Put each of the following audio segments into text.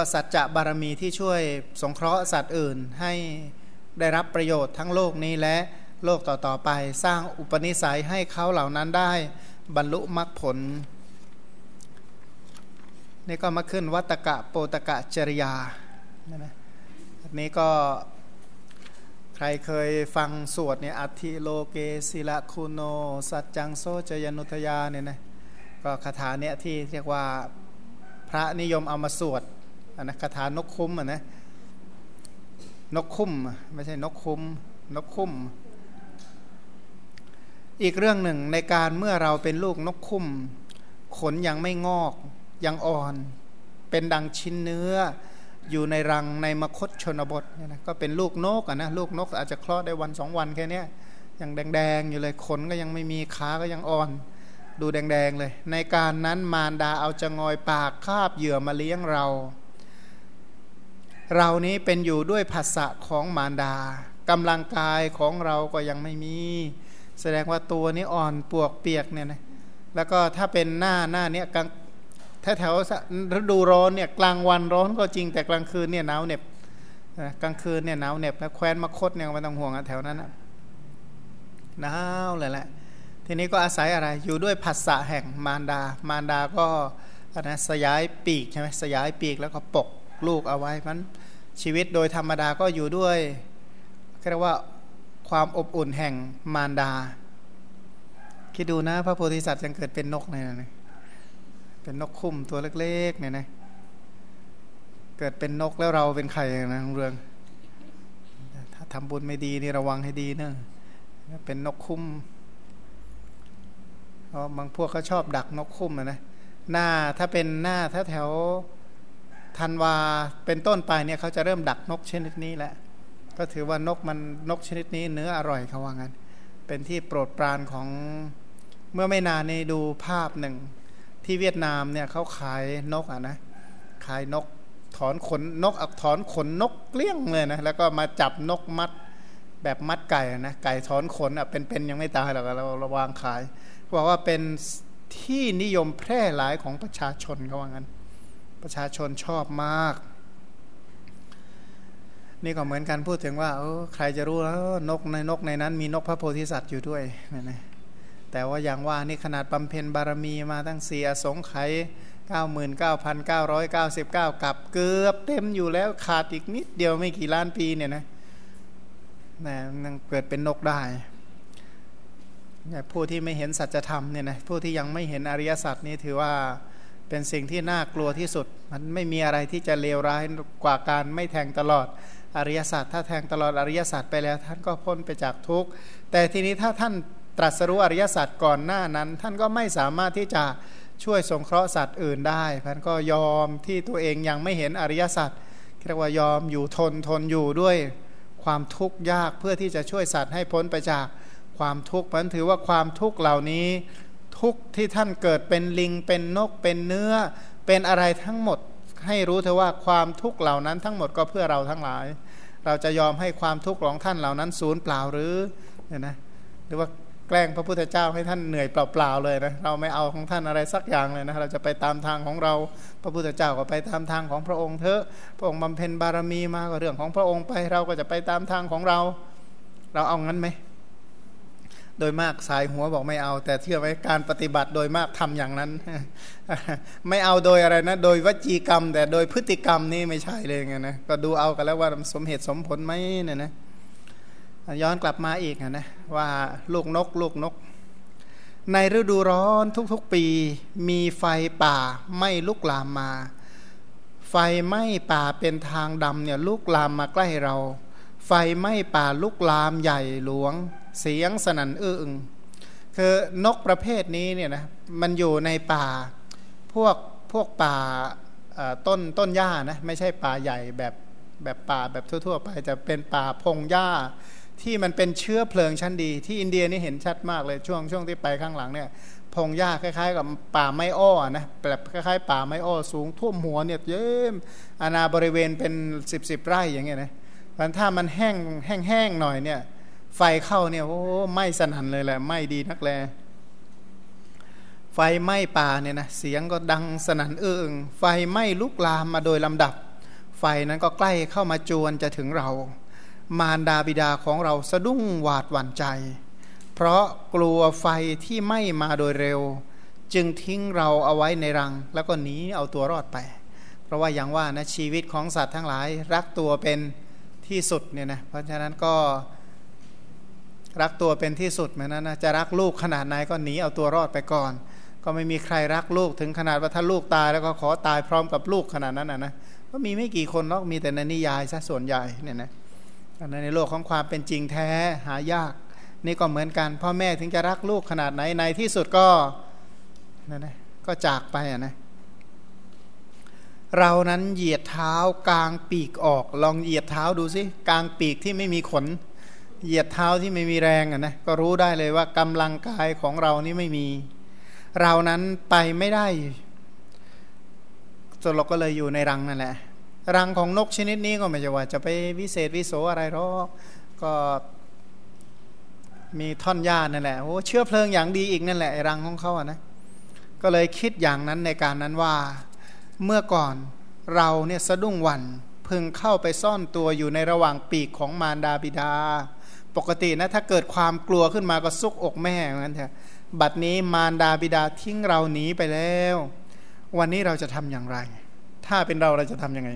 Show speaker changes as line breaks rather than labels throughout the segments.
ก็สัจจะบารมีที่ช่วยสงเคราะห์สัตว์อื่นให้ได้รับประโยชน์ทั้งโลกนี้และโลกต่อๆไป สร้างอุปนิสัยให้เขาเหล่านั้นได้บรรลุมรรคผล นี่ก็มาขึ้นวัตกะโปตกะจริยานะนี้ก็ใครเคยฟังสวดเนี่ยอัติโลเกศิละคุโน สัจจังโซจยนุทยาเนี่ยนะก็คาถาเนี่ยที่เรียกว่าพระนิยมเอามาสวด นนะคาถานกคุ้มอะนะนกคุ้มไม่ใช่นกคุ้มนกคุ้ม อีกเรื่องหนึ่งในการเมื่อเราเป็นลูกนกคุ้ม ขนยังไม่งอกยังอ่อน เป็นดังชิ้นเนื้อ อยู่ในรังในมคตชนบทเนี่ยนะก็เป็นลูกนกอะนะลูกนกอาจจะคลอดได้วันสองวันแค่นี้ยังแดงๆอยู่เลยขนก็ยังไม่มีขาก็ยังอ่อน ดูแดงๆเลย ในการนั้นมารดาเอาจะงอยปากคาบเหยื่อมาเลี้ยงเรา เรานี้เป็นอยู่ด้วยภาษะของมารดากำลังกายของเราก็ยังไม่มี แสดงว่าตัวนี้อ่อนปวกเปียกเนี่ยนะแล้วก็ถ้าเป็นหน้าหน้าเนี้ยกลางถ้าแถวฤดูร้อนเนี่ยกลางวันร้อนก็จริงแต่กลางคืนเนี่ยหนาวเหน็บกลางคืนเนี่ยหนาวเหน็บแล้วแคว้นมคตเนี่ยไม่ต้องห่วงอะแถวนั้นนะหนาวเลยแหละ ทีนี้ก็อาศัยอะไรอยู่ด้วยผัสสะแห่งมารดา มารดาก็นะสยายปีกใช่ไหมสยายปีกแล้วก็ปก ลูกเอาไว้มันชีวิตโดยธรรมดาก็อยู่ด้วยเรียกว่าความอบอุ่นแห่งมารดา คิดดูนะ พระโพธิสัตว์ยังเกิดเป็นนกเลยนะเป็นนกคุ้มตัวเล็กๆเนี่ยนะเกิดเป็นนกแล้วเราเป็นใครนะเรื่องถ้าทำบุญไม่ดีนี่ระวังให้ดีเนะเป็นนกคุ้มเพราะบางพวกเขาชอบดักนกคุ้มนะหน้าถ้าเป็นหน้าถ้าแถว ธันวาเป็นต้นไปเนี่ยเขาจะเริ่มดักนกชนิดนี้แหละ ก็ถือว่านกมันนกชนิดนี้เนื้ออร่อยเขาว่างั้น เป็นที่โปรดปรานของเมื่อไม่นานนี้ดูภาพหนึ่ง ที่เวียดนามเนี่ยเขาขายนกอะนะขายนกถอนขนนกอักถอนขนนกเกลี้ยงเลยนะแล้วก็มาจับนกมัดแบบมัดไก่นะไก่ถอนขนอะเป็นๆยังไม่ตายหรอกเราระวางขายบอกว่าเป็นที่นิยมแพร่หลายของประชาชนเขาว่างั้น ประชาชนชอบมาก นี่ก็เหมือนกันพูดถึงว่าใครจะรู้แล้วนกในนกในนั้น มีนกพระโพธิสัตว์อยู่ด้วยนะนะแต่ว่าอย่างว่านี่ขนาดบำเพ็ญบารมีมาตั้งเสียสงไข99,999 กับเกือบเต็มอยู่แล้วขาดอีกนิดเดียวไม่กี่ล้านปีเนี่ยนะนะยังเกิดเป็นนกได้ผู้ที่ไม่เห็นสัจธรรมเนี่ยนะผู้ที่ยังไม่เห็นอริยสัจนี้ถือว่า เป็นสิ่งที่น่ากลัวที่สุด มันไม่มีอะไรที่จะเลวร้ายกว่าการไม่แทงตลอดอริยสัจถ้าแทงตลอดอริยสัจไปแล้ว ท่านก็พ้นไปจากทุกข์ แต่ทีนี้ถ้าท่านตรัสรู้อริยสัจก่อนหน้านั้น ท่านก็ไม่สามารถที่จะช่วยสงเคราะห์สัตว์อื่นได้ท่านก็ยอมที่ตัวเองยังไม่เห็นอริยสัจเรียกว่ายอมอยู่ทนทนอยู่ด้วยความทุกข์ยากเพื่อที่จะช่วยสัตว์ให้พ้นไปจากความทุกข์มันถือว่าความทุกข์เหล่านี้ ทุกที่ท่านเกิดเป็นลิงเป็นนกเป็นเนื้อ เป็นอะไรทั้งหมด ให้รู้เถอะว่าความทุกข์เหล่านั้นทั้งหมดก็เพื่อเราทั้งหลาย เราจะยอมให้ความทุกข์ของท่านเหล่านั้นสูญเปล่าหรือเนี่ยนะหรือว่าแกล้งพระพุทธเจ้าให้ท่านเหนื่อยเปล่าๆเลยนะเราไม่เอาของท่านอะไรสักอย่างเลยนะเราจะไปตามทางของเราพระพุทธเจ้าก็ไปตามทางของพระองค์เถอะพระองค์บำเพ็ญบารมีมาก็เรื่องของพระองค์ไป เราก็จะไปตามทางของเรา เราเอางั้นไหม โดยมากสายหัวบอกไม่เอา แต่เชื่อไหมการปฏิบัติโดยมากทำอย่างนั้น ไม่เอาโดยอะไรนะ โดยวจีกรรม แต่โดยพฤติกรรมนี่ไม่ใช่เลยไงนะก็ดูเอากันแล้วว่าสมเหตุสมผลไหมเนี่ยนะย้อนกลับมาอีกนะว่าลูกนก ลูกนก ในฤดูร้อนทุกๆปี มีไฟป่าไม่ลุกลามมา ไฟไหม้ป่าเป็นทางดำเนี่ยลุกลามมาใกล้เรา ไฟไหม้ป่าลุกลามใหญ่หลวง เสียงสนั่นอื้ออึงคือนกประเภทนี้เนี่ยนะมันอยู่ในป่าพวกพวกป่าต้นต้นหญ้านะไม่ใช่ป่าใหญ่แบบแบบป่าแบบทั่ว ๆ ไปจะเป็นป่าพงหญ้าที่มันเป็นเชื้อเพลิงชั้นดี ที่อินเดียนี่เห็นชัดมากเลยช่วงช่วงที่ไปข้างหลังเนี่ยพงหญ้าคล้ายๆ กับป่าไม้อ้อนะแบบคล้ายๆ ป่าไม้อ้อสูงท่วมหัวเนี่ยเยิ้มอาณาบริเวณเป็นสิบสิบไร่อย่างเงี้ยนะ มันถ้ามันแห้งแห้งๆหน่อยเนี่ย ไฟเข้าเนี่ยโอ้ไม้สนั่นเลยแหละไม้ดีนักแลไฟไหม้ป่าเนี่ยนะเสียงก็ดังสนั่นเอื้องไฟไหม้ลุกลามมาโดยลำดับ ไฟนั้นก็ใกล้เข้ามาจวนจะถึงเรา มารดาบิดาของเราสะดุ้งหวาดหวั่นใจ เพราะกลัวไฟที่ไหม่มาโดยเร็ว จึงทิ้งเราเอาไว้ในรัง แล้วก็หนีเอาตัวรอดไป เพราะว่าอย่างว่านะชีวิตของสัตว์ทั้งหลายรักตัวเป็น ที่สุดเนี่ยนะเพราะฉะนั้นก็รักตัวเป็นที่สุดเหมือนนั้นนะจะรักลูกขนาดไหนก็หนีเอาตัวรอดไปก่อน ก็ไม่มีใครรักลูกถึงขนาดว่าถ้าลูกตายแล้วก็ขอตายพร้อมกับลูกขนาดนั้นนะนะก็มีไม่กี่คนหรอกมีแต่ในนิยายซะส่วนใหญ่เนี่ยนะนนในโลกของความเป็นจริงแท้หายาก นี่ก็เหมือนกันพ่อแม่ถึงจะรักลูกขนาดไหนในที่สุดก็นั่นนะก็จากไปอะนะ เรานั้นเหยียดเท้ากลางปีกออก ลองเหยียดเท้าดูสิกลางปีกที่ไม่มีขน เหยียดเท้าที่ไม่มีแรงอะนะก็รู้ได้เลยว่ากำลังกายของเรานี่ไม่มี เรานั้นไปไม่ได้จนเราก็เลยอยู่ในรังนั่นแหละรังของนกชนิดนี้ก็ไม่ใช่ว่าจะไปวิเศษวิโสอะไรหรอกก็มีท่อนหญ้านั่นแหละโอ้เชื้อเพลิงอย่างดีอีกนั่นแหละรังของเขาอะนะก็เลยคิดอย่างนั้นในการนั้นว่า เมื่อก่อนเราเนี่ยสะดุ้งวันพึงเข้าไปซ่อนตัวอยู่ในระหว่างปีกของมารดาบิดา ปกตินะถ้าเกิดความกลัวขึ้นมาก็ซุกอกแม่เหมือนกันเถอะบัดนี้มารดาบิดาทิ้งเราหนีไปแล้ว วันนี้เราจะทำอย่างไร ถ้าเป็นเราเราจะทํำยังไง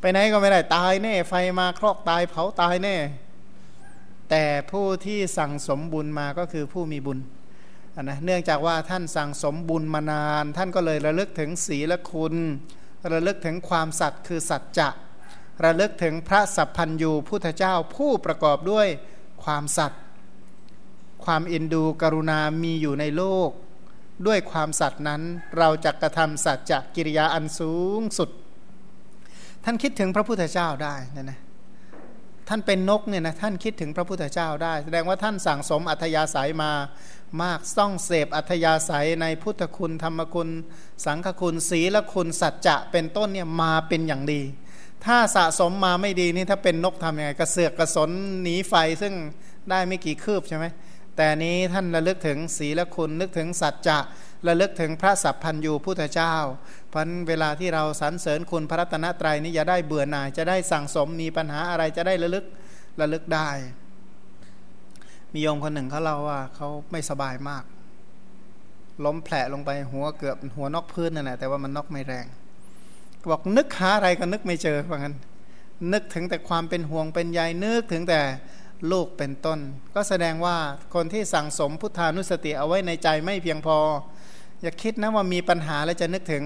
ไปไหนก็ไม่ได้ตายแน่ไฟมาครอกตายเผาตายแน่ แต่ผู้ที่สั่งสมบุญมาก็คือผู้มีบุญ นะเนื่องจากว่าท่านสั่งสมบุญมานาน ท่านก็เลยระลึกถึงศีลคุณ ระลึกถึงความสัตย์คือสัจจะระลึกถึงพระสัพพัญยูพุทธเจ้าผู้ประกอบด้วยความสัตย์ความอินดูกรุณามีอยู่ในโลก ด้วยความสัตย์นั้นเราจะกระทำสัจจะกิริยาอันสูงสุด ท่านคิดถึงพระพุทธเจ้าได้นะนะ ท่านเป็นนกเนี่ยนะท่านคิดถึงพระพุทธเจ้าได้ แสดงว่าท่านสั่งสมอัธยาศัยมามากต้องเสพอัธยาศัยในพุทธคุณธรรมคุณ สังฆคุณศีลคุณสัจจะเป็นต้นเนี่ยมาเป็นอย่างดี ถ้าสะสมมาไม่ดีนี่ถ้าเป็นนกทำยังไงกระเสือกกระสนหนีไฟซึ่งได้ไม่กี่คืบใช่ไหม แต่นี้ท่านระลึกถึงศีลคุณนึกถึงสัจจะระลึกถึงพระสัพพัญยูพุทธเจ้า เพราะเวลาที่เราสรรเสริญคุณพระรัตนตรัยนี่จะได้เบื่อหน่ายจะได้สั่งสมมีปัญหาอะไรจะได้ระลึกระลึกได้ มีโยมคนหนึ่งเขาเล่าว่าเขาไม่สบายมาก ล้มแผลลงไปหัวเกือบหัวนอกพื้นนั่นแหละแต่ว่ามันนอกไม่แรง บอกนึกหาอะไรก็นึกไม่เจอเพราะงั้นนึกถึงแต่ความเป็นห่วงเป็นใยนึกถึงแต่ ลูกเป็นต้น ก็แสดงว่าคนที่สั่งสมพุทธานุสติเอาไว้ในใจไม่เพียงพอ อย่าคิดนะว่ามีปัญหาแล้วจะนึกถึง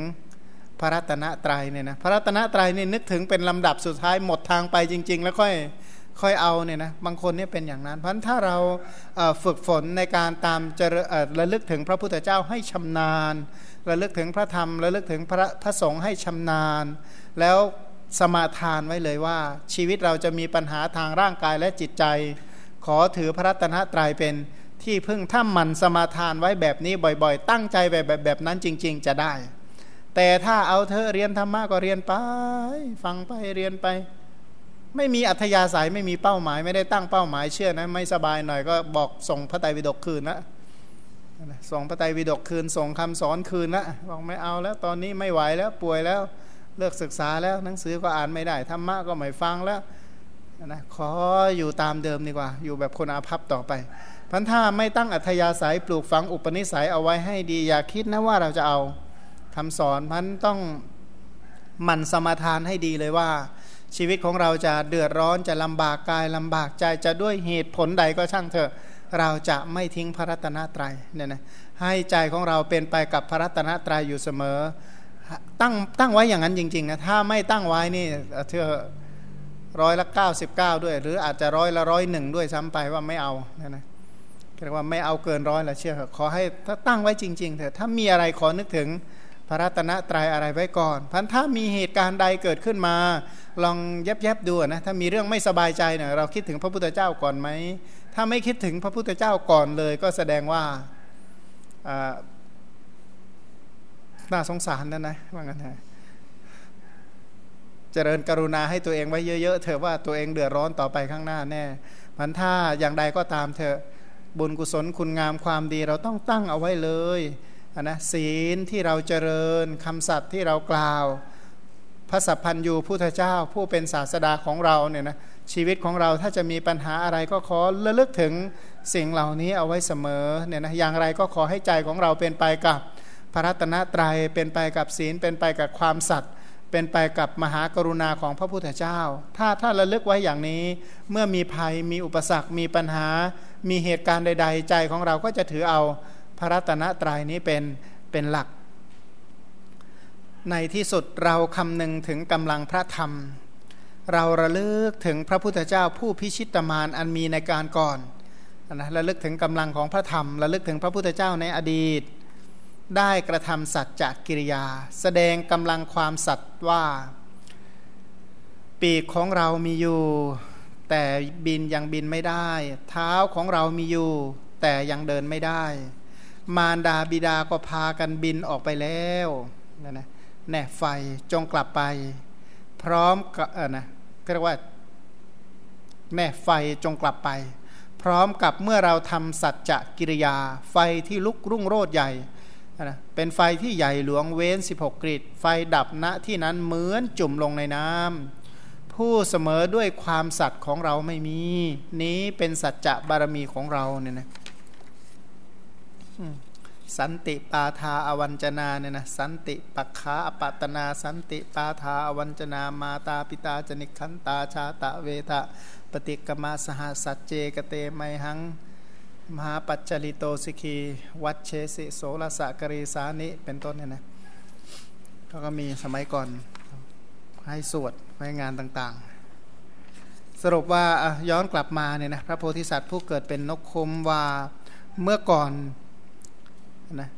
พระรัตนตรัยเนี่ยนะพระรัตนตรัยนี่นึกถึงเป็นลำดับสุดท้ายหมดทางไปจริง ๆ แล้วค่อยค่อยเอาเนี่ยนะบางคนเนี่ยเป็นอย่างนั้น เพราะถ้าเราฝึกฝนในการตามจะระลึกถึงพระพุทธเจ้าให้ชำนาญ ระลึกถึงพระธรรม ระลึกถึงพระพระสงฆ์ให้ชำนาญ แล้ว สมาทานไว้เลยว่า ชีวิตเราจะมีปัญหาทางร่างกายและจิตใจ ขอถือพระรัตนตรัยเป็นที่พึ่งถ้ามันสมาทานไว้แบบนี้บ่อยๆ ตั้งใจแบบแบบแบบนั้นจริง ๆ จะได้ แต่ถ้าเอาเธอเรียนธรรมะก็เรียนไป ฟังไปเรียนไป ไม่มีอัธยาศัยไม่มีเป้าหมาย ไม่ได้ตั้งเป้าหมายเชื่อนะไม่สบายหน่อยก็บอกส่งพระไตรปิฎกคืนนะส่งพระไตรปิฎกคืนส่งคำสอนคืนนะบอกไม่เอาแล้วตอนนี้ไม่ไหวแล้วป่วยแล้ว เลิกศึกษาแล้วหนังสือก็อ่านไม่ได้ธรรมะก็ไม่ฟังแล้วนะขออยู่ตามเดิมดีกว่า อยู่แบบคนอาภัพต่อไปพันถ้าไม่ตั้งอัธยาศัยปลูกฝังอุปนิสัยเอาไว้ให้ดี อย่าคิดนะว่าเราจะเอาคำสอนพันต้องหมั่นสมาทานให้ดีเลยว่า ชีวิตของเราจะเดือดร้อนจะลำบากกายลำบากใจจะด้วยเหตุผลใดก็ช่างเถอะ เราจะไม่ทิ้งพระรัตนตรัยเนี่ยนะให้ใจของเราเป็นไปกับพระรัตนตรัยอยู่เสมอ ตั้งตั้งไว้อย่างนั้นจริงๆนะถ้าไม่ตั้งไว้นี่เธอร้อยละเก้าสิบเก้าด้วย หรืออาจจะร้อยละร้อยหนึ่งด้วยซ้ำไปว่าไม่เอานะนะเรียกว่าไม่เอาเกินร้อยละเชื่อขอให้ถ้าตั้งไว้จริงๆเถอะถ้ามีอะไรขอนึกถึงพระรัตนตรัยอะไรไว้ก่อนพันถ้ามีเหตุการณ์ใดเกิดขึ้นมา ลองแยบแยบดูนะถ้ามีเรื่องไม่สบายใจเนี่ยเราคิดถึงพระพุทธเจ้าก่อนไหมถ้าไม่คิดถึงพระพุทธเจ้าก่อนเลย ก็แสดงว่า น่าสงสารนั่นนะว่างั้นนะเจริญกรุณาให้ตัวเองไว้เยอะๆเถอะว่าตัวเองเดือดร้อนต่อไปข้างหน้าแน่พันถ้าอย่างใดก็ตามเถอะบุญกุศลคุณงามความดีเราต้องตั้งเอาไว้เลยนะศีลที่เราเจริญคำสัตย์ที่เรากล่าว พระสัพพันยูพุทธเจ้าผู้เป็นศาสดาของเราเนี่ยนะชีวิตของเราถ้าจะมีปัญหาอะไรก็ขอระลึกถึงสิ่งเหล่านี้เอาไว้เสมอเนี่ยนะอย่างไรก็ขอให้ใจของเราเป็นไปกับ พระรัตนตรยัยเป็นไปกับศีลเป็นไปกับความสัตย์เป็นไปกับมหากรุณาของพระพุทธเจ้า ถ้าถ้าระลึกไว้อย่างนี้ เมื่อมีภัยมีอุปสรรคมีปัญหา มีเหตุการณ์ใด ๆ ใจของเราก็จะถือเอาพระรัตนตรัยนี้เป็นเป็นหลัก ในที่สุดเราคำนึงถึงกำลังพระธรรม เราระลึกถึงพระพุทธเจ้าผู้พิชิตมารอันมีในการก่อนนะระลึกถึงกำลังของพระธรรม ระลึกถึงพระพุทธเจ้าในอดีต ได้กระทำสัจจกิริยา แสดงกำลังความสัตว์ว่า ปีกของเรามีอยู่ แต่บินยังบินไม่ได้ เท้าของเรามีอยู่ แต่ยังเดินไม่ได้ มารดาบิดาก็พากันบินออกไปแล้วนะนะแน่ไฟจงกลับไป พร้อมกับเออนะเรียกว่าแม่ไฟจงกลับไป พร้อมกับเมื่อเราทำสัจจกิริยา ไฟที่ลุกรุ่งโรดใหญ่ นะเป็นไฟที่ใหญ่หลวงเว้น 16 กริดไฟดับณที่นั้นเหมือนจุ่มลงในน้ำผู้เสมอด้วยความสัตย์ของเราไม่มี นี้เป็นสัจจะบารมีของเราเนี่ยนะสันติปาทาอวัญจนาเนี่ยนะสันติปักขาอปัตนา สันติปาทาอวัญจนามาตาปิตาจนิคันตาชาตะเวทะปฏิกมาสหสัจเจกเตไมหัง มหาปัจจริโตสิกีวัดเชสิโสรสะกรีสานิเป็นต้นเนี่ยนะเขาก็มีสมัยก่อนให้สวดให้งานต่างๆ สรุปว่าย้อนกลับมาเนี่ยนะพระโพธิสัตว์ผู้เกิดเป็นนกคมว่าเมื่อก่อนนะ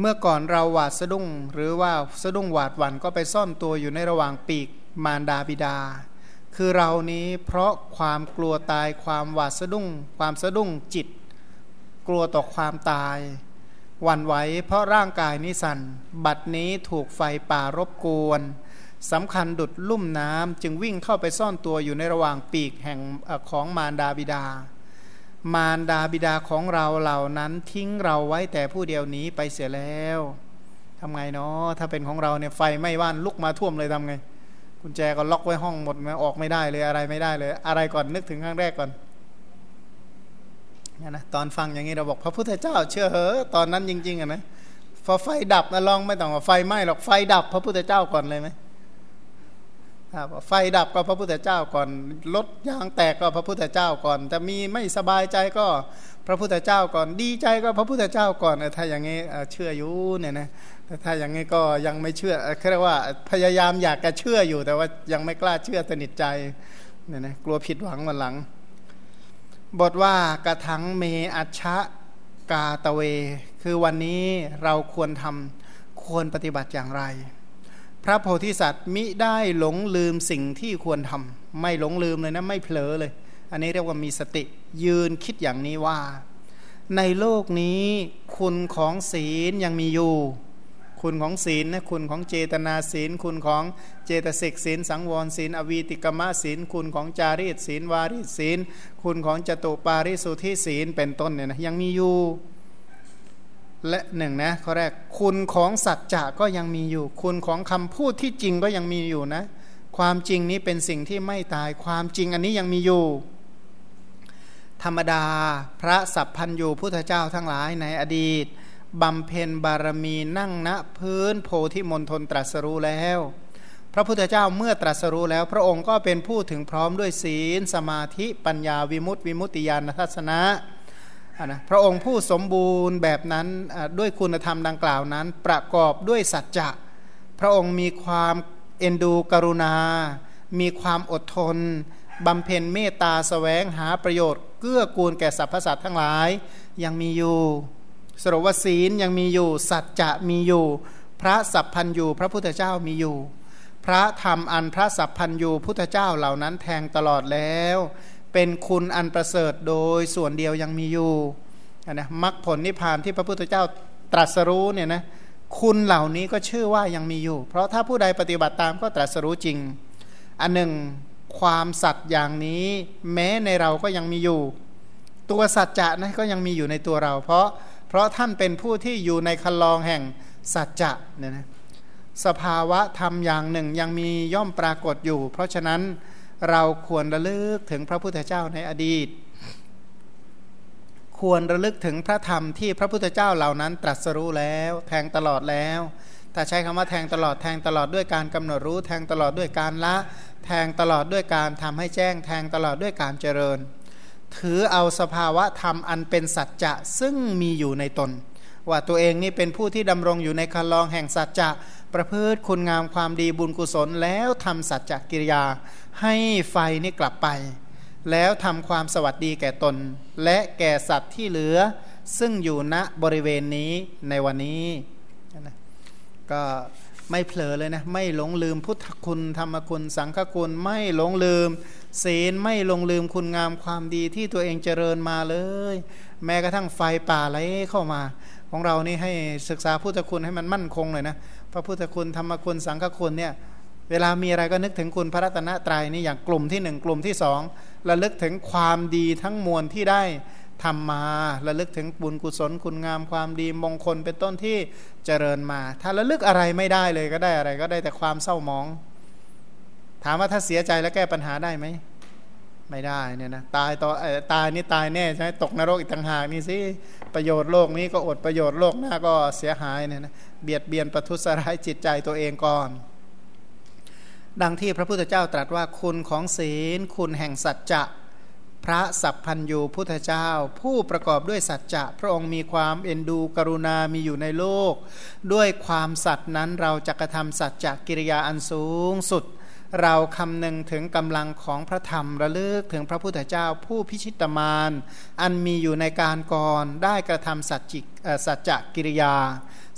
เมื่อก่อนเราหวาดสะดุ้งหรือว่าสะดุ้งหวาดหวั่นก็ไปซ่อนตัวอยู่ในระหว่างปีกมารดาบิดา คือเรานี้เพราะความกลัวตายความหวาดสะดุ้ง ความสะดุ้งจิต กลัวต่อความตายหวั่นไหวเพราะร่างกายนิสันบัดนี้ถูกไฟป่ารบกวนสำคัญดุดลุ่มน้ำจึงวิ่งเข้าไปซ่อนตัวอยู่ในระหว่างปีกแห่งของมารดาบิดา มารดาบิดาของเราเหล่านั้นทิ้งเราไว้แต่ผู้เดียวนี้ไปเสียแล้วทำไงเนาะถ้าเป็นของเราเนี่ยไฟไม่ว่านลุกมาท่วมเลยทำไง กุญแจก็ล็อกไว้ห้องหมดออกไม่ได้เลยอะไรไม่ได้เลย อะไรก่อนนึกถึงครั้งแรกก่อนนี่นะตอนฟังอย่างนี้เราบอกพระพุทธเจ้า เชื่อเหอตอนนั้นจริงๆอะนะพอไฟดับนะลองไม่ต้องว่าไฟไหม้หรอกไฟดับพระพุทธเจ้าก่อนเลยไหมครับไฟดับก็พระพุทธเจ้าก่อนรถยางแตกก็พระพุทธเจ้าก่อน จะมีไม่สบายใจก็พระพุทธเจ้าก่อน ดีใจก็พระพุทธเจ้าก่อนถ้าอย่างนี้เชื่ออยู่เนี่ยนะ ถ้าอย่างนี้ก็ยังไม่เชื่อเรียกว่าพยายามอยากจะเชื่ออยู่แต่ว่ายังไม่กล้าเชื่อสนิทใจเนี่ยนะกลัวผิดหวังวันหลัง บทว่ากระทังเมอัชะกาตเว คือวันนี้เราควรทำควรปฏิบัติอย่างไร พระโพธิสัตว์มิได้หลงลืมสิ่งที่ควรทำไม่หลงลืมเลยนะไม่เผลอเลย อันนี้เรียกว่ามีสติยืนคิดอย่างนี้ว่า ในโลกนี้คุณของศีลยังมีอยู่ คุณของศีลนะคุณของเจตนาศีล คุณของเจตสิกศีล สังวรศีล อวีติกมะศีล คุณของจารีตศีลวารีศีล คุณของจตุปาริสุทธิศีลเป็นต้นเนี่ยนะยังมีอยู่และหนึ่งนะข้อแรกคุณของสัจจะก็ยังมีอยู่ คุณของคำพูดที่จริงก็ยังมีอยู่นะ ความจริงนี้เป็นสิ่งที่ไม่ตายความจริงอันนี้ยังมีอยู่ ธรรมดาพระสัพพันยูพุทธเจ้าทั้งหลายในอดีต บำเพ็ญบารมีนั่งณพื้นโพธิมณฑลตรัสรู้แล้ว พระพุทธเจ้าเมื่อตรัสรู้แล้ว พระองค์ก็เป็นผู้ถึงพร้อมด้วยศีล สมาธิปัญญาวิมุตติวิมุตติญาณทัศนะนะพระองค์ผู้สมบูรณ์แบบนั้นด้วยคุณธรรมดังกล่าวนั้น ประกอบด้วยสัจจะพระองค์มีความเอ็นดูกรุณา มีความอดทนบำเพ็ญเมตตาสแสวงหาประโยชน์ เกื้อกูลแก่สรรพสัตว์ทั้งหลายยังมีอยู่ สรุปว่าศีลยังมีอยู่ สัจจะมีอยู่ พระสัพพันยูพระพุทธเจ้ามีอยู่ พระธรรมอันพระสัพพันยูพุทธเจ้าเหล่านั้นแทงตลอดแล้ว เป็นคุณอันประเสริฐโดยส่วนเดียวยังมีอยู่นะมรรคผลนิพพานที่พระพุทธเจ้าตรัสรู้เนี่ยนะคุณเหล่านี้ก็ชื่อว่ายังมีอยู่ เพราะถ้าผู้ใดปฏิบัติตามก็ตรัสรู้จริง อันหนึ่งความสัตย์อย่างนี้ แม้ในเราก็ยังมีอยู่ ตัวสัจจะนะก็ยังมีอยู่ในตัวเรา เพราะ เพราะท่านเป็นผู้ที่อยู่ในคันลองแห่งสัจจะเนี่ยนะสภาวะธรรมอย่างหนึ่งยังมีย่อมปรากฏอยู่ เพราะฉะนั้นเราควรระลึกถึงพระพุทธเจ้าในอดีต ควรระลึกถึงพระธรรมที่พระพุทธเจ้าเหล่านั้นตรัสรู้แล้ว แทงตลอดแล้วแต่ใช้คำว่าแทงตลอดแทงตลอดด้วยการกำหนดรู้แทงตลอดด้วยการละ แทงตลอดด้วยการทำให้แจ้ง แทงตลอดด้วยการเจริญ ถือเอาสภาวะธรรมอันเป็นสัจจะซึ่งมีอยู่ในตน ว่าตัวเองนี่เป็นผู้ที่ดำรงอยู่ในคันลองแห่งสัจจะประพฤติคุณงามความดีบุญกุศลแล้วทำสัจจกิริยา ให้ไฟนี่กลับไป แล้วทำความสวัสดีแก่ตน และแก่สัตว์ที่เหลือ ซึ่งอยู่ณบริเวณนี้ในวันนี้ก็ ไม่เผลอเลยนะไม่หลงลืมพุทธคุณธรรมคุณสังฆคุณไม่หลงลืมศีลไม่หลงลืมคุณงามความดีที่ตัวเองเจริญมาเลย แม้กระทั่งไฟป่าไหลเข้ามา ของเรานี่ให้ศึกษาพุทธคุณให้มันมั่นคงเลยนะพระพุทธคุณธรรมคุณสังฆคุณเนี่ยเวลามีอะไรก็นึกถึงคุณพระรัตนตรัยนี่อย่างกลุ่มที่หนึ่งกลุ่มที่สองระลึกถึงความดีทั้งมวลที่ได้ ทำมาระลึกถึงบุญกุศลคุณงามความดีมงคลเป็นต้นที่เจริญมา ถ้าระลึกอะไรไม่ได้เลยก็ได้อะไรก็ได้แต่ความเศร้าหมอง ถามว่าถ้าเสียใจแล้วแก้ปัญหาได้ไหมไม่ได้เนี่ยนะตายต่อตายนี่ตายแน่ใช่ไหมตกนรกอีกต่างหากนี่สิประโยชน์โลกนี้ก็อดประโยชน์โลกหน้าก็เสียหายเนี่ยนะเบียดเบียนประทุษร้ายจิตใจตัวเองก่อน ดังที่พระพุทธเจ้าตรัสว่าคุณของศีล คุณแห่งสัจจะ พระสัพพัญญูพุทธเจ้า ผู้ประกอบด้วยสัจจะพระองค์มีความเอ็นดูกรุณามีอยู่ในโลก ด้วยความสัตย์นั้นเราจะกระทำสัจจะกิริยาอันสูงสุด เราคำนึงถึงกำลังของพระธรรมระลึกถึงพระพุทธเจ้าผู้พิชิตมารอันมีอยู่ในการก่อนได้กระทำสัจจิสัจจะกิริยา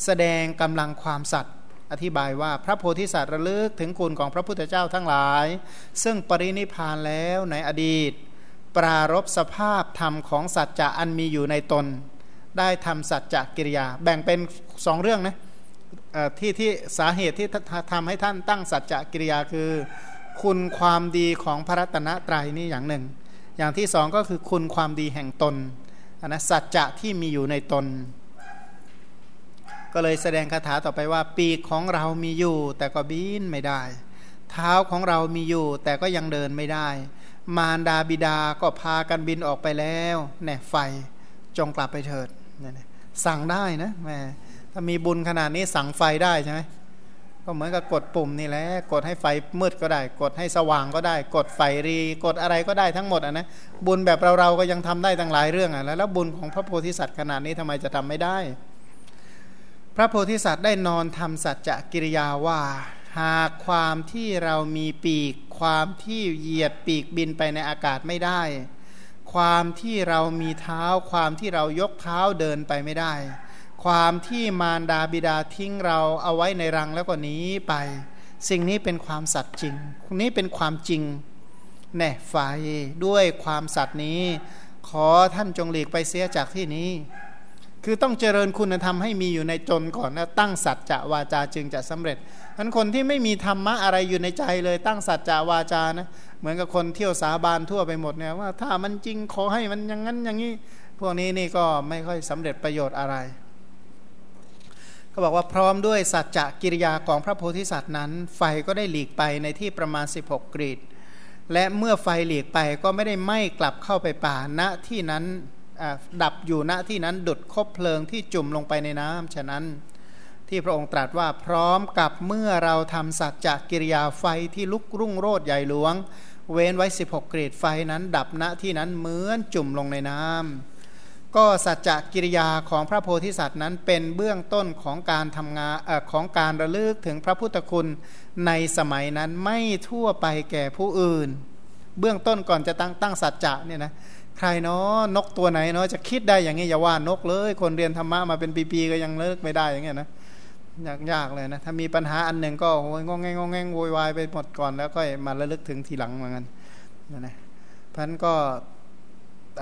แสดงกำลังความสัตย์อธิบายว่าพระโพธิสัตว์ระลึกถึงคุณของพระพุทธเจ้าทั้งหลาย ซึ่งปรินิพานแล้วในอดีต ปรารบสภาพธรรมของสัจจะอันมีอยู่ในตน ได้ทำสัจจะกิริยา แบ่งเป็นสองเรื่องนะที่ที่สาเหตุที่ทำให้ท่านตั้งสัจจะกิริยาคือ คุณความดีของพระรัตนตรัยนี่อย่างหนึ่ง อย่างที่สองก็คือคุณความดีแห่งตนนะสัจจะที่มีอยู่ในตน ก็เลยแสดงคาถาต่อไปว่า ปีกของเรามีอยู่ แต่ก็บินไม่ได้ เท้าของเรามีอยู่ แต่ก็ยังเดินไม่ได้ มารดาบิดาก็พากันบินออกไปแล้วเนี่ยไฟจงกลับไปเถิดเนี่ยสั่งได้นะแม่ถ้ามีบุญขนาดนี้สั่งไฟได้ใช่ไหมก็เหมือนกับกดปุ่มนี่แหละกดให้ไฟมืดก็ได้ กดให้สว่างก็ได้ กดไฟรี กดอะไรก็ได้ทั้งหมดอะนะบุญแบบเราเราก็ยังทำได้ตั้งหลายเรื่องอะแล้วแล้วบุญของพระโพธิสัตว์ขนาดนี้ทำไมจะทำไม่ได้ พระโพธิสัตว์ได้นอนทำสัจจะกิริยาว่า หากความที่เรามีปีก ความที่เหยียดปีกบินไปในอากาศไม่ได้ ความที่เรามีเท้า ความที่เรายกเท้าเดินไปไม่ได้ ความที่มารดาบิดาทิ้งเราเอาไว้ในรังแล้วก็หนีไป สิ่งนี้เป็นความสัตย์จริงนี้เป็นความจริงแน่ไฟด้วยความสัตย์นี้ ขอท่านจงหลีกไปเสียจากที่นี้ คือต้องเจริญคุณธรรมให้มีอยู่ในจนก่อนแล้วตั้งสัจจะวาจาจึงจะสำเร็จ นั้นคนที่ไม่มีธรรมะอะไรอยู่ในใจเลยตั้งสัจจะวาจานะเหมือนกับคนเที่ยวสาบานทั่วไปหมดเนี่ยว่าถ้ามันจริงขอให้มันอย่างนั้นอย่างนี้ พวกนี้นี่ก็ไม่ค่อยสำเร็จประโยชน์อะไรก็บอกว่าพร้อมด้วยสัจจะกิริยาของพระโพธิสัตว์นั้น ไฟก็ได้หลีกไปในที่ประมาณ 16 กรีดและเมื่อไฟหลีกไปก็ไม่ได้ไหม้กลับเข้าไปป่าณที่นั้นดับอยู่ณที่นั้นดุดคบเพลิงที่จุ่มลงไปในน้ำฉะนั้น ที่พระองค์ตรัสว่าพร้อมกับเมื่อเราทำสัจจกิริยาไฟที่ลุกรุ่งโรดใหญ่หลวง เว้นไว้ 16กรดไฟนั้นดับณที่นั้นเหมือนจุ่มลงในน้ำก็สัจจกิริยาของพระโพธิสัตว์นั้นเป็นเบื้องต้นของการทำงานอของการระลึกถึงพระพุทธคุณในสมัยนั้นไม่ทั่วไปแก่ผู้อื่น เบื้องต้นก่อนจะตั้งตั้งสัจจะเนี่ยนะใครเนาะนกตัวไหนเนาะจะคิดได้อย่างนี้อย่าว่านกเลย คนเรียนธรรมะมาเป็นปีๆก็ยังเลิกไม่ได้อย่างเงี้ยนะ ยากยากเลยนะถ้ามีปัญหาอันหนึ่งก็โอยงงแงงงงแงงโวยวายไปหมดก่อนแล้วก็มาระลึกถึงทีหลังเหมือนกันนะนะพันก็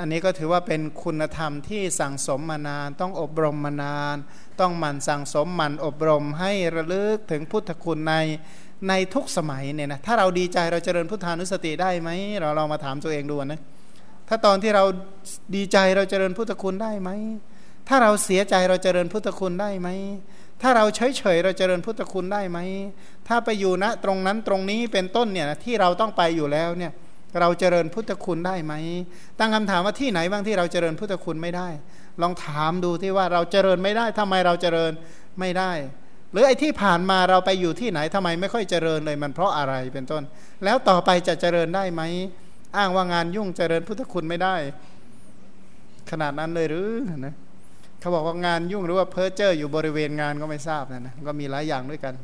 อันนี้ก็ถือว่าเป็นคุณธรรมที่สั่งสมมานาน ต้องอบรมมานาน ต้องหมั่นสั่งสมหมั่นอบรมให้ระลึกถึงพุทธคุณในในทุกสมัยเนี่ยนะถ้าเราดีใจเราเจริญพุทธานุสติได้ไหมเราเรามาถามตัวเองดูนะถ้าตอนที่เราดีใจเราเจริญพุทธคุณได้ไหมถ้าเราเสียใจเราเจริญพุทธคุณได้ไหม ถ้าเราเฉยเฉยเราเจริญพุทธคุณได้ไหม ถ้าไปอยู่ณตรงนั้นตรงนี้เป็นต้นเนี่ยที่เราต้องไปอยู่แล้วเนี่ยเราเจริญพุทธคุณได้ไหม ตั้งคำถามว่าที่ไหนบ้างที่เราเจริญพุทธคุณไม่ได้ ลองถามดูที่ว่าเราเจริญไม่ได้ทำไมเราเจริญไม่ได้ หรือไอ้ที่ผ่านมาเราไปอยู่ที่ไหนทำไมไม่ค่อยเจริญเลยมันเพราะอะไรเป็นต้น แล้วต่อไปจะเจริญได้ไหม อ้างว่างานยุ่งเจริญพุทธคุณไม่ได้ ขนาดนั้นเลยหรือนะ เขาบอกว่างานยุ่งหรือว่าเพ้อเจ้ออยู่บริเวณงานก็ไม่ทราบนะนะก็มีหลายอย่างด้วยกัน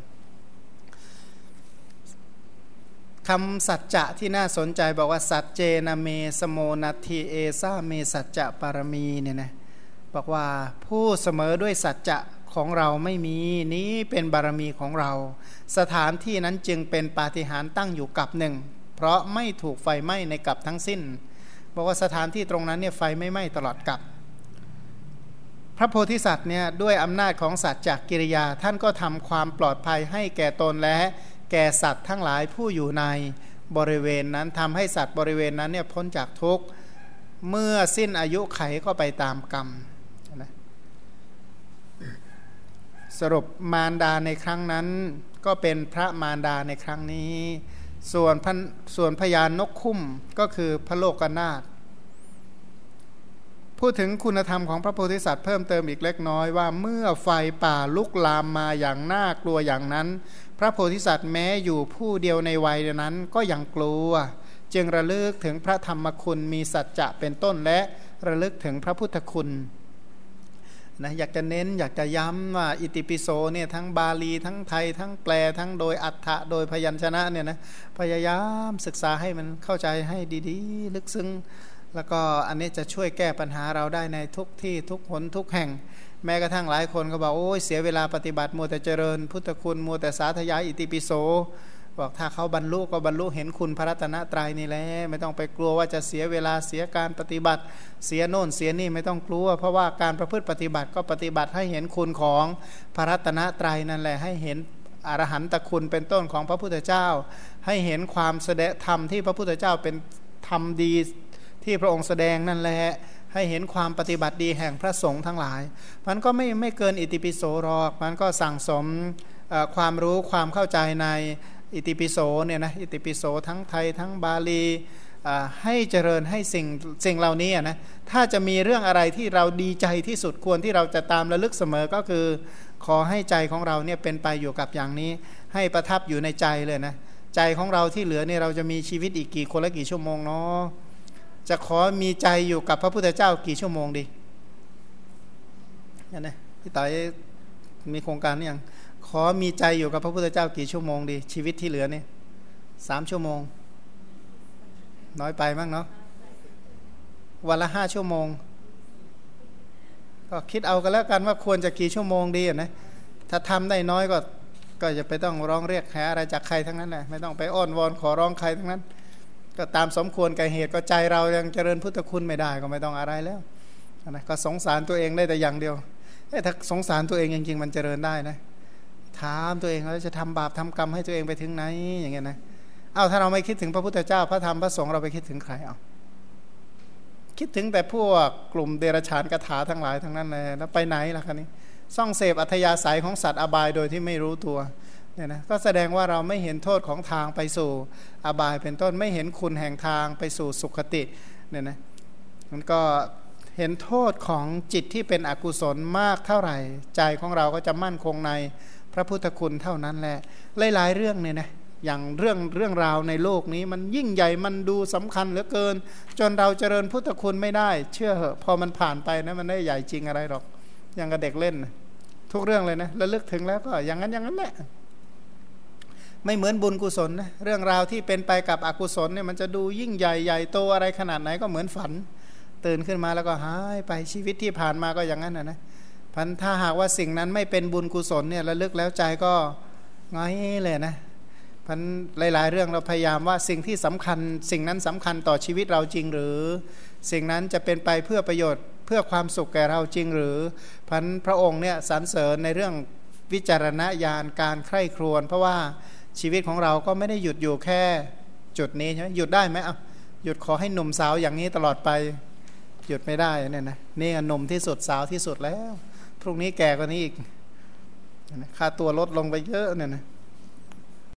คำสัจจะที่น่าสนใจบอกว่า สัจเจนะเมสโมนัทีเอซาเมสัจจะปารมีเนี่ยนะบอกว่าผู้เสมอด้วยสัจจะของเราไม่มีนี้เป็นบารมีของเรา สถานที่นั้นจึงเป็นปาฏิหาริย์ตั้งอยู่กับหนึ่ง เพราะไม่ถูกไฟไหม้ในกับทั้งสิ้น บอกว่าสถานที่ตรงนั้นเนี่ยไฟไม่ไหม้ตลอดกับ ระโพธิสัตว์เนี่ยด้วยอำนาจของสัจจกิริยา ท่านก็ทำความปลอดภัยให้แก่ตนและแก่สัตว์ทั้งหลายผู้อยู่ในบริเวณนั้นทำให้สัตว์บริเวณนั้นเนี่ยพ้นจากทุกข์เมื่อสิ้นอายุไขก็ไปตามกรรมนะสรุปมารดาในครั้งนั้น ก็เป็นพระมารดาในครั้งนี้ ส่วนส่วนพยานนกคุ้มก็คือพระโลกนาถ พูดถึงคุณธรรมของพระโพธิสัตว์เพิ่มเติมอีกเล็กน้อยว่าเมื่อไฟป่าลุกลามมาอย่างน่ากลัวอย่างนั้น พระโพธิสัตว์แม้อยู่ผู้เดียวในวัยนั้นก็ยังกลัว จึงระลึกถึงพระธรรมคุณมีสัจจะเป็นต้นและระลึกถึงพระพุทธคุณนะอยากจะเน้นอยากจะย้ำว่าอิติปิโสเนี่ยทั้งบาลีทั้งไทย ทั้งแปลทั้งโดยอัฏฐะโดยพยัญชนะเนี่ยนะพยายามศึกษาให้มันเข้าใจให้ดีๆ ลึกซึ้ง แล้วก็อันนี้จะช่วยแก้ปัญหาเราได้ในทุกที่ทุกหนทุกแห่ง แม้กระทั่งหลายคนก็บอกโอ้ยเสียเวลาปฏิบัติมัวแต่เจริญ พุทธคุณมัวแต่สาธยายอิติปิโสบอกถ้าเขาบรรลุก็บรรลุเห็นคุณพระรัตนตรัยนี่แหละไม่ต้องไปกลัวว่าจะเสียเวลาเสียการปฏิบัติ เสียโน่นเสียนี่ไม่ต้องกลัว เพราะว่าการประพฤติปฏิบัติก็ปฏิบัติให้เห็นคุณของพระรัตนตรัยนั่นแหละให้เห็นอรหันตคุณเป็นต้นของพระพุทธเจ้า ให้เห็นความแสดงธรรมที่พระพุทธเจ้าเป็นธรรมดี ที่พระองค์แสดงนั่นแหละให้เห็นความปฏิบัติดีแห่งพระสงฆ์ทั้งหลาย มันก็ไม่ไม่เกินอิติปิโสหรอก มันก็สั่งสมความรู้ความเข้าใจในอิติปิโสเนี่ยนะอิติปิโสทั้งไทยทั้งบาลีให้เจริญให้สิ่งสิ่งเหล่านี้นะถ้าจะมีเรื่องอะไรที่เราดีใจที่สุดควรที่เราจะตามระลึกเสมอก็คือ ขอให้ใจของเราเนี่ยเป็นไปอยู่กับอย่างนี้ ให้ประทับอยู่ในใจเลยนะใจของเราที่เหลือเนี่ยเราจะมีชีวิตอีกกี่คนละกี่ชั่วโมงเนาะ จะขอมีใจอยู่กับพระพุทธเจ้ากี่ชั่วโมงดีนี่นะพี่ต่อยมีโครงการนี่ยังขอมีใจอยู่กับพระพุทธเจ้ากี่ชั่วโมงดี ชีวิตที่เหลือนี่สามชั่วโมง น้อยไปมั้งเนาะวันละห้าชั่วโมง ก็คิดเอากันแล้วกันว่าควรจะกี่ชั่วโมงดีนะถ้าทำได้น้อยก็ก็จะไปต้องร้องเรียกหาอะไรจากใครทั้งนั้นแหละไม่ต้องไปอ้อนวอนขอร้องใครทั้งนั้น ก็ตามสมควรกับเหตุก็ใจเรายังเจริญพุทธคุณไม่ได้ก็ไม่ต้องอะไรแล้วนะก็สงสารตัวเองได้แต่อย่างเดียวถ้าสงสารตัวเองจริงๆมันเจริญได้นะถามตัวเองแล้วจะทำบาปทำกรรมให้ตัวเองไปถึงไหนอย่างเงี้ยนะเอาถ้าเราไม่คิดถึงพระพุทธเจ้าพระธรรมพระสงฆ์เราไปคิดถึงใครเอาคิดถึงแต่พวกกลุ่มเดรัจฉานกถาทั้งหลายทั้งนั้นเลยแล้วไปไหนล่ะคะนี้ ซ่องเสพอัธยาศัยของสัตว์อบายโดยที่ไม่รู้ตัว เนี่ยนะก็แสดงว่าเราไม่เห็นโทษของทางไปสู่อบายเป็นต้นไม่เห็นคุณแห่งทางไปสู่สุขติเนี่ยนะมันก็เห็นโทษของจิตที่เป็นอกุศลมากเท่าไหร่ ใจของเราก็จะมั่นคงในพระพุทธคุณเท่านั้นแหละหลายๆเรื่องเนี่ยนะอย่างเรื่องเรื่องราวในโลกนี้มันยิ่งใหญ่มันดูสำคัญเหลือเกิน จนเราเจริญพุทธคุณไม่ได้ เชื่อเหอะพอมันผ่านไปนะมันได้ใหญ่จริงอะไรหรอกอย่างกับเด็กเล่น ทุกเรื่องเลยนะแล้วลึกถึงแล้วก็อย่างนั้นอย่างนั้นแหละ ไม่เหมือนบุญกุศลนะเรื่องราวที่เป็นไปกับอกุศลเนี่ยมันจะดูยิ่งใหญ่ใหญ่โตอะไรขนาดไหนก็เหมือนฝัน ตื่นขึ้นมาแล้วก็หายไปชีวิตที่ผ่านมาก็อย่างนั้นนะนะพันถ้าหากว่าสิ่งนั้นไม่เป็นบุญกุศลเนี่ยระลึกแล้วใจก็ง่ายเลยนะพันหลาย ๆ เรื่องเราพยายามว่าสิ่งที่สำคัญ สิ่งนั้นสำคัญต่อชีวิตเราจริงหรือ สิ่งนั้นจะเป็นไปเพื่อประโยชน์เพื่อความสุขแก่เราจริงหรือพันพระองค์เนี่ยสรรเสริญในเรื่องวิจารณญาณการใคร่ครวญเพราะว่า ชีวิตของเราก็ไม่ได้หยุดอยู่แค่จุดนี้ใช่ไหมหยุดได้ไหมอะหยุดขอให้หนุ่มสาวอย่างนี้ตลอดไป หยุดไม่ได้เนี่ยนะนี่หนุ่มที่สุดสาวที่สุดแล้ว พรุ่งนี้แก่กว่านี้อีกค่าตัวลดลงไปเยอะเนี่ยนะ